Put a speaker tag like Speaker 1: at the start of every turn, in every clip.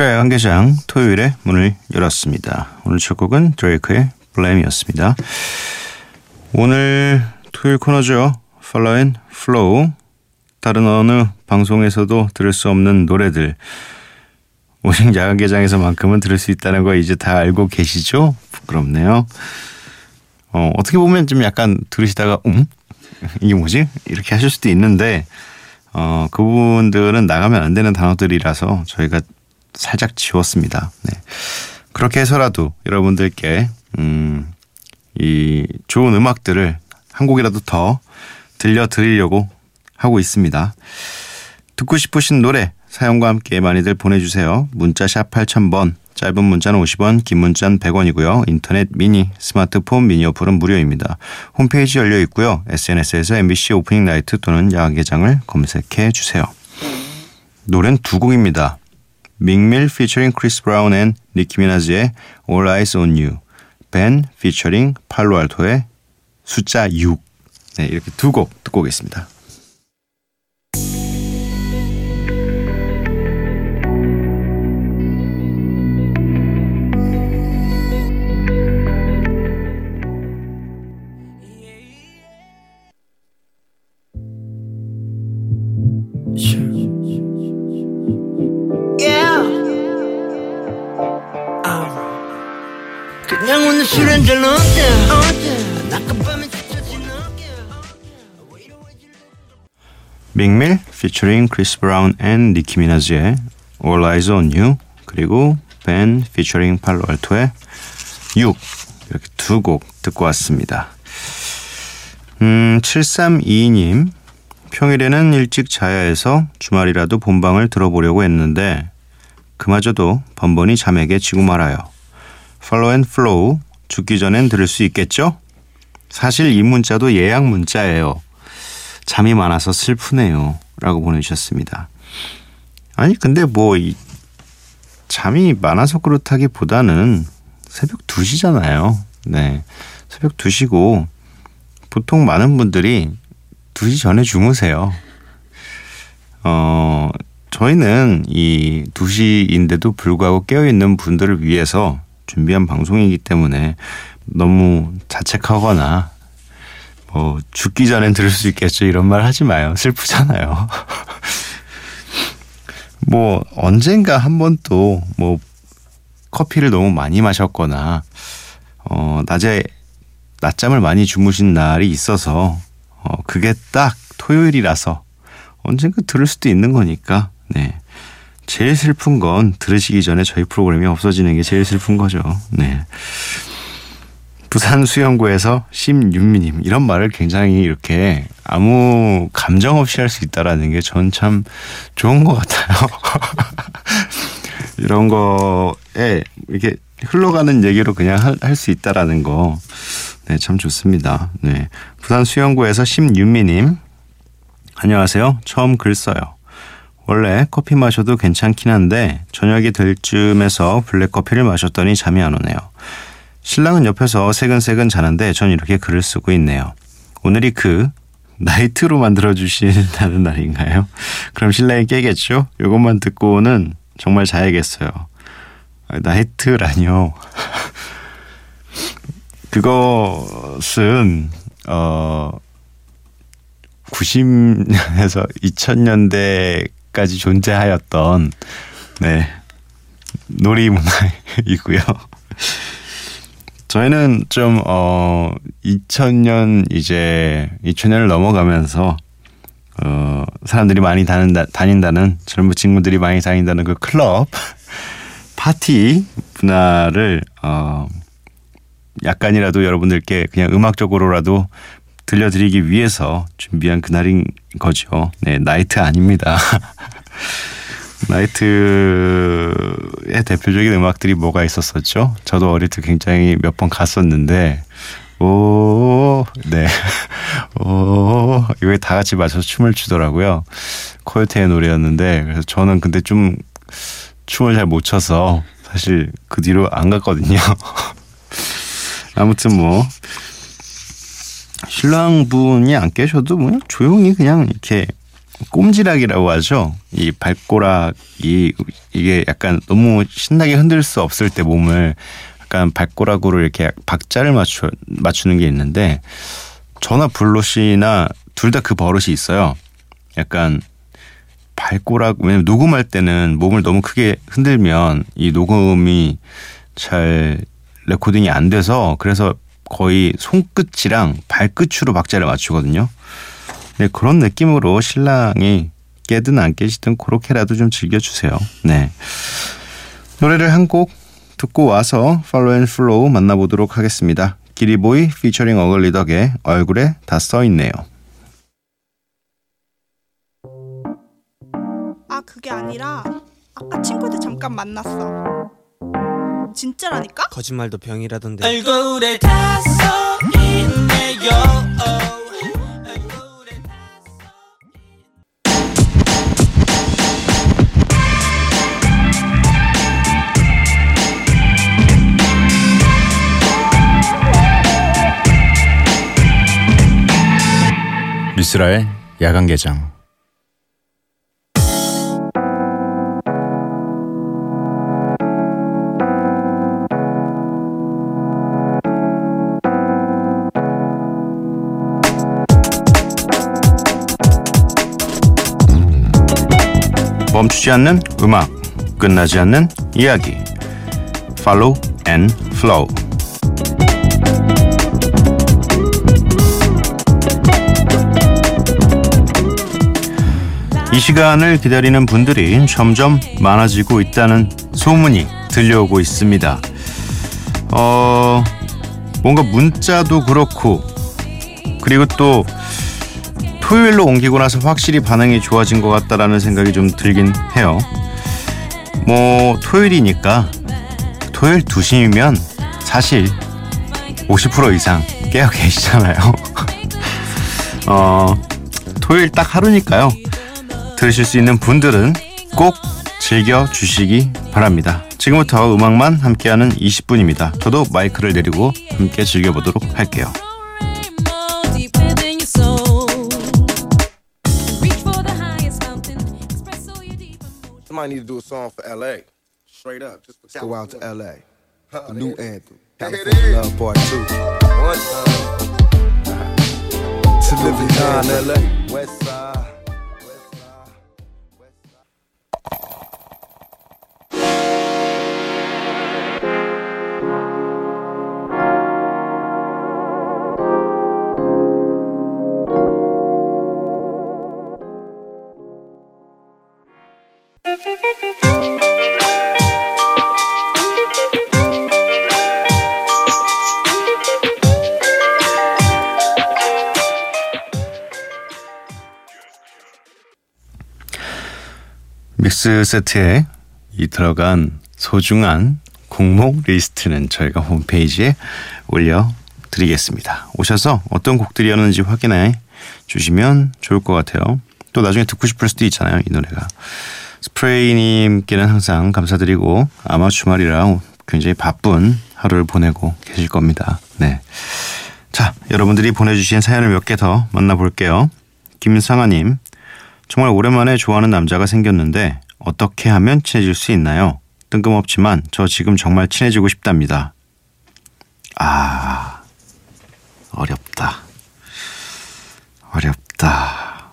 Speaker 1: 야간 개장 토요일에 문을 열었습니다. 오늘 첫 곡은 드레이크의 블레임이었습니다. 오늘 토요일 코너죠. Follow and Flow. 다른 어느 방송에서도 들을 수 없는 노래들. 오직 야간 개장에서만큼은 들을 수 있다는 거 이제 다 알고 계시죠? 부끄럽네요. 어, 어떻게 보면 좀 약간 들으시다가, 음? 이게 뭐지? 이렇게 하실 수도 있는데, 어, 그 부분들은 나가면 안 되는 단어들이라서 저희가 살짝 지웠습니다. 네. 그렇게 해서라도 여러분들께 음, 이 좋은 음악들을 한 곡이라도 더 들려드리려고 하고 있습니다. 듣고 싶으신 노래 사연과 함께 많이들 보내주세요. 문자 샵 8000번 짧은 문자는 50원 긴 문자는 100원이고요. 인터넷 미니 스마트폰 미니 어플은 무료입니다. 홈페이지 열려 있고요. SNS에서 MBC Opening Night 또는 야간 개장을 검색해 주세요. 노래는 두 곡입니다. Meek Mill featuring 크리스 브라운 and 니키 미나즈의 All Eyes on You 벤 피처링 팔로알토의 숫자 6 네, 이렇게 두 곡 듣고 오겠습니다.
Speaker 2: 어깨
Speaker 1: Meek Mill featuring 크리스 브라운 and 니키 미나즈의 All Eyes on You 그리고 벤 피처링 팔로 알토의 6 이렇게 두 곡 듣고 왔습니다. 음, 7322님 평일에는 일찍 자야 해서 주말이라도 본방을 들어보려고 했는데 그마저도 번번이 잠에게 지고 말아요. Follow and Flow 죽기 전엔 들을 수 있겠죠? 사실 이 문자도 예약 문자예요. 잠이 많아서 슬프네요. 라고 보내주셨습니다. 아니, 근데 뭐, 이, 잠이 많아서 그렇다기 보다는 새벽 2시잖아요. 네. 새벽 2시고, 보통 많은 분들이 2시 전에 주무세요. 어, 저희는 이 2시인데도 불구하고 깨어있는 분들을 위해서 준비한 방송이기 때문에 너무 자책하거나 뭐 죽기 전엔 들을 수 있겠죠. 이런 말 하지 마요. 슬프잖아요. 뭐 언젠가 한 번 또 뭐 커피를 너무 많이 마셨거나 어 낮에 낮잠을 많이 주무신 날이 있어서 어 그게 딱 토요일이라서 언젠가 들을 수도 있는 거니까. 네 제일 슬픈 건 들으시기 전에 저희 프로그램이 없어지는 게 제일 슬픈 거죠. 네. 부산 수영구에서 심윤미님 이런 말을 굉장히 이렇게 아무 감정 없이 할 수 있다라는 게 전 참 좋은 것 같아요. 이런 거에 이렇게 흘러가는 얘기로 그냥 할 수 있다라는 거, 네, 참 좋습니다. 네. 부산 수영구에서 심윤미님, 안녕하세요. 처음 글 써요. 원래 커피 마셔도 괜찮긴 한데 저녁이 될 쯤에서 블랙커피를 마셨더니 잠이 안 오네요. 신랑은 옆에서 새근새근 자는데 전 이렇게 글을 쓰고 있네요. 오늘이 그 나이트로 만들어 주신다는 날인가요? 그럼 신랑이 깨겠죠? 이것만 듣고는 정말 자야겠어요. 아, 나이트라뇨. 그것은 어 90년에서 2000년대 까지 존재하였던 네 놀이 문화이고요. 저희는 좀, 어, 2000년 이제, 2000년을 넘어가면서, 어, 사람들이 많이 다닌다, 다닌다는, 젊은 친구들이 많이 다닌다는 그 클럽, 파티 문화를, 어, 약간이라도 여러분들께 그냥 음악적으로라도 들려드리기 위해서 준비한 그날인 거죠. 네, 나이트 아닙니다. 나이트의 대표적인 음악들이 뭐가 있었었죠? 저도 어릴 때 굉장히 몇 번 갔었는데 오, 네. 오, 이거에 다 같이 맞춰서 춤을 추더라고요. 코요테의 노래였는데, 그래서 저는 근데 좀 춤을 잘 못 춰서 사실 그 뒤로 안 갔거든요. 아무튼 뭐, 신랑분이 안 계셔도 뭐 조용히 그냥 이렇게 꼼지락이라고 하죠. 이 발꼬락이 이게 약간 너무 신나게 흔들 수 없을 때 몸을 약간 발꼬락으로 이렇게 박자를 맞추 맞추는 게 있는데 저나 블로시나 둘 다 그 버릇이 있어요. 약간 발꼬락 왜냐면 녹음할 때는 몸을 너무 크게 흔들면 이 녹음이 잘 레코딩이 안 돼서 그래서 거의 손끝이랑 발끝으로 박자를 맞추거든요. 네, 그런 느낌으로 신랑이 깨든 안 깨지든 그렇게라도 좀 즐겨주세요. 네. 노래를 한 곡 듣고 와서 Follow and Flow 만나보도록 하겠습니다. 기리보이 피처링 어글리덕의 얼굴에 다 써있네요.
Speaker 3: 아 그게 아니라 아까 친구들 잠깐 만났어 진짜라니까?
Speaker 4: 거짓말도 병이라던데
Speaker 2: 얼굴에 다 써있네요 얼굴에 다
Speaker 1: 미스라의 야간 개장. 멈추지 않는 음악, 끝나지 않는 이야기. Follow and Flow. 이 시간을 기다리는 분들이 점점 많아지고 있다는 소문이 들려오고 있습니다. 어, 뭔가 문자도 그렇고, 그리고 또 토요일로 옮기고 나서 확실히 반응이 좋아진 것 같다라는 생각이 좀 들긴 해요. 뭐, 토요일이니까, 토요일 2시면 사실 50% 이상 깨어 계시잖아요. 어, 토요일 딱 하루니까요. 들으실 수 있는 분들은 꼭 즐겨 주시기 바랍니다. 지금부터 음악만 함께하는 20분입니다. 저도 마이크를 내리고 함께 즐겨보도록 할게요.
Speaker 5: Somebody need to do a song for LA. Straight up. Just for
Speaker 6: Go out to LA. The new anthem. California. Love Part 2.
Speaker 5: One time.
Speaker 6: To live in. LA.
Speaker 5: West side.
Speaker 1: mix set에 이 들어간 소중한 곡목 리스트는 저희가 홈페이지에 올려드리겠습니다. 오셔서 어떤 곡들이었는지 확인해 주시면 좋을 것 같아요. 또 나중에 듣고 싶을 수도 있잖아요. 이 노래가. 스프레이님께는 항상 감사드리고 아마 주말이라 굉장히 바쁜 하루를 보내고 계실 겁니다. 네. 자, 여러분들이 보내주신 사연을 몇 개 더 만나볼게요. 김상아님, 정말 오랜만에 좋아하는 남자가 생겼는데 어떻게 하면 친해질 수 있나요? 뜬금없지만 저 지금 정말 친해지고 싶답니다. 아, 어렵다. 어렵다.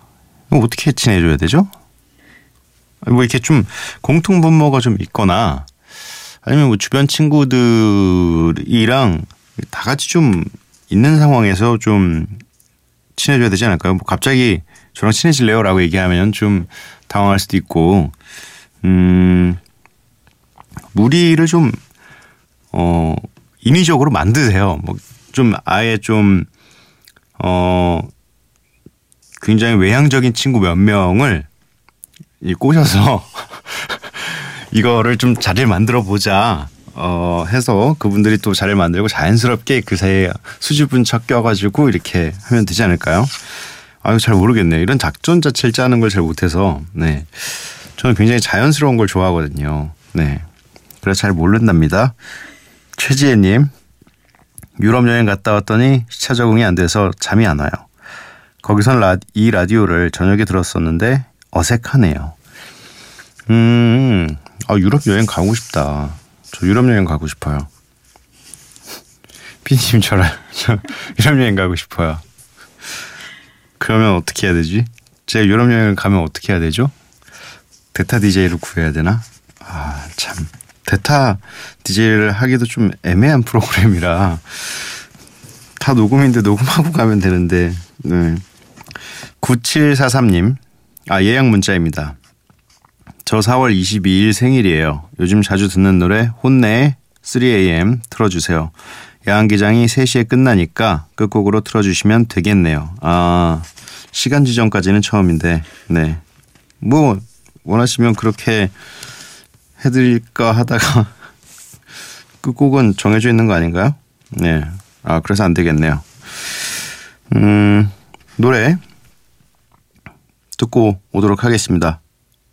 Speaker 1: 이거 어떻게 친해져야 되죠? 뭐 이렇게 좀 공통 분모가 좀 있거나 아니면 뭐 주변 친구들이랑 다 같이 좀 있는 상황에서 좀 친해져야 되지 않을까요? 뭐 갑자기 저랑 친해질래요라고 얘기하면 좀 당황할 수도 있고, 음, 무리를 좀, 어, 인위적으로 만드세요. 뭐, 좀 아예 좀, 어, 굉장히 외향적인 친구 몇 명을 이 꼬셔서 이거를 좀 자리를 만들어 보자. 어, 해서 그분들이 또 자리를 만들고 자연스럽게 그 사이에 수줍은 척 껴가지고 이렇게 하면 되지 않을까요? 아유, 잘 모르겠네요. 이런 작전 자체를 짜는 걸 잘 못해서, 네. 저는 굉장히 자연스러운 걸 좋아하거든요. 네. 그래서 잘 모른답니다. 최지혜님, 유럽 여행 갔다 왔더니 시차 적응이 안 돼서 잠이 안 와요. 거기선 라, 이 라디오를 저녁에 들었었는데 어색하네요. 음, 아, 유럽 여행 가고 싶다. 저 유럽 여행 가고 싶어요. 피디님 저랑 저 유럽 여행 가고 싶어요. 그러면 어떻게 해야 되지? 제가 유럽 여행을 가면 어떻게 해야 되죠? 대타 DJ를 구해야 되나? 아, 참. 대타 DJ를 하기도 좀 애매한 프로그램이라 다 녹음인데 녹음하고 가면 되는데. 네. 9743님. 아, 예약 문자입니다. 저 4월 22일 생일이에요. 요즘 자주 듣는 노래 혼내의 3am 틀어주세요. 야간기장이 3시에 끝나니까 끝곡으로 틀어주시면 되겠네요. 아 시간 지정까지는 처음인데 네. 뭐 원하시면 그렇게 해드릴까 하다가 끝곡은 정해져 있는 거 아닌가요? 네. 아 그래서 안 되겠네요. 음 노래 듣고 오도록 하겠습니다.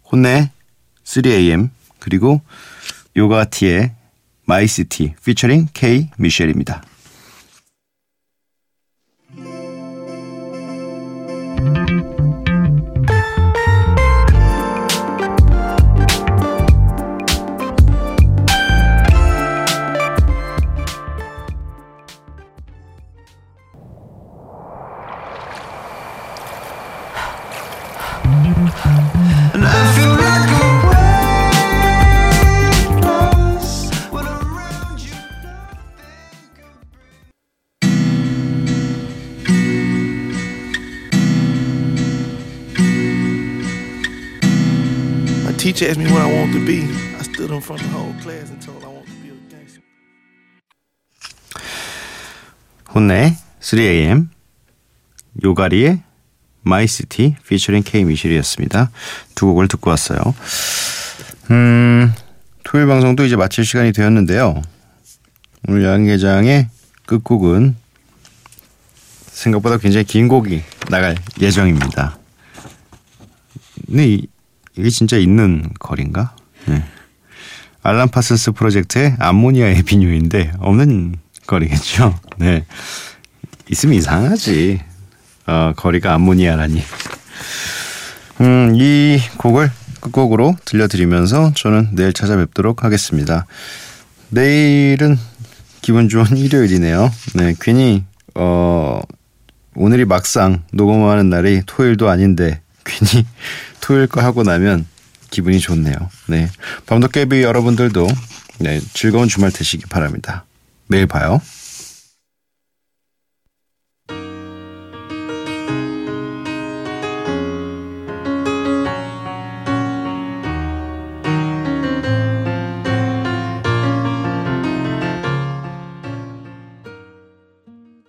Speaker 1: HONNE 3am 그리고 Yo Gotti의 My City featuring K 미셸입니다.
Speaker 4: Teacher asked me what I want to be. I stood in front of the whole class and told I want to be a gangster.
Speaker 1: 혼내 3am 요가리의 마이시티 피처링 K 미셸이었습니다. 두 곡을 듣고 왔어요. 음, 토요일 방송도 이제 마칠 시간이 되었는데요. 오늘 야간개장의 끝곡은 생각보다 굉장히 긴 곡이 나갈 예정입니다. 근데 이, 이게 진짜 있는 거리인가? 네. 알람 파슨스 프로젝트의 암모니아의 비뉴인데 없는 거리겠죠. 네. 있으면 이상하지. 어, 거리가 암모니아라니. 음, 이 곡을 끝곡으로 들려드리면서 저는 내일 찾아뵙도록 하겠습니다. 내일은 기분 좋은 일요일이네요. 네, 괜히 어 오늘이 막상 녹음하는 날이 토요일도 아닌데 괜히 토요일 거 하고 나면 기분이 좋네요. 네, 밤도깨비 여러분들도 네, 즐거운 주말 되시기 바랍니다. 매일 봐요.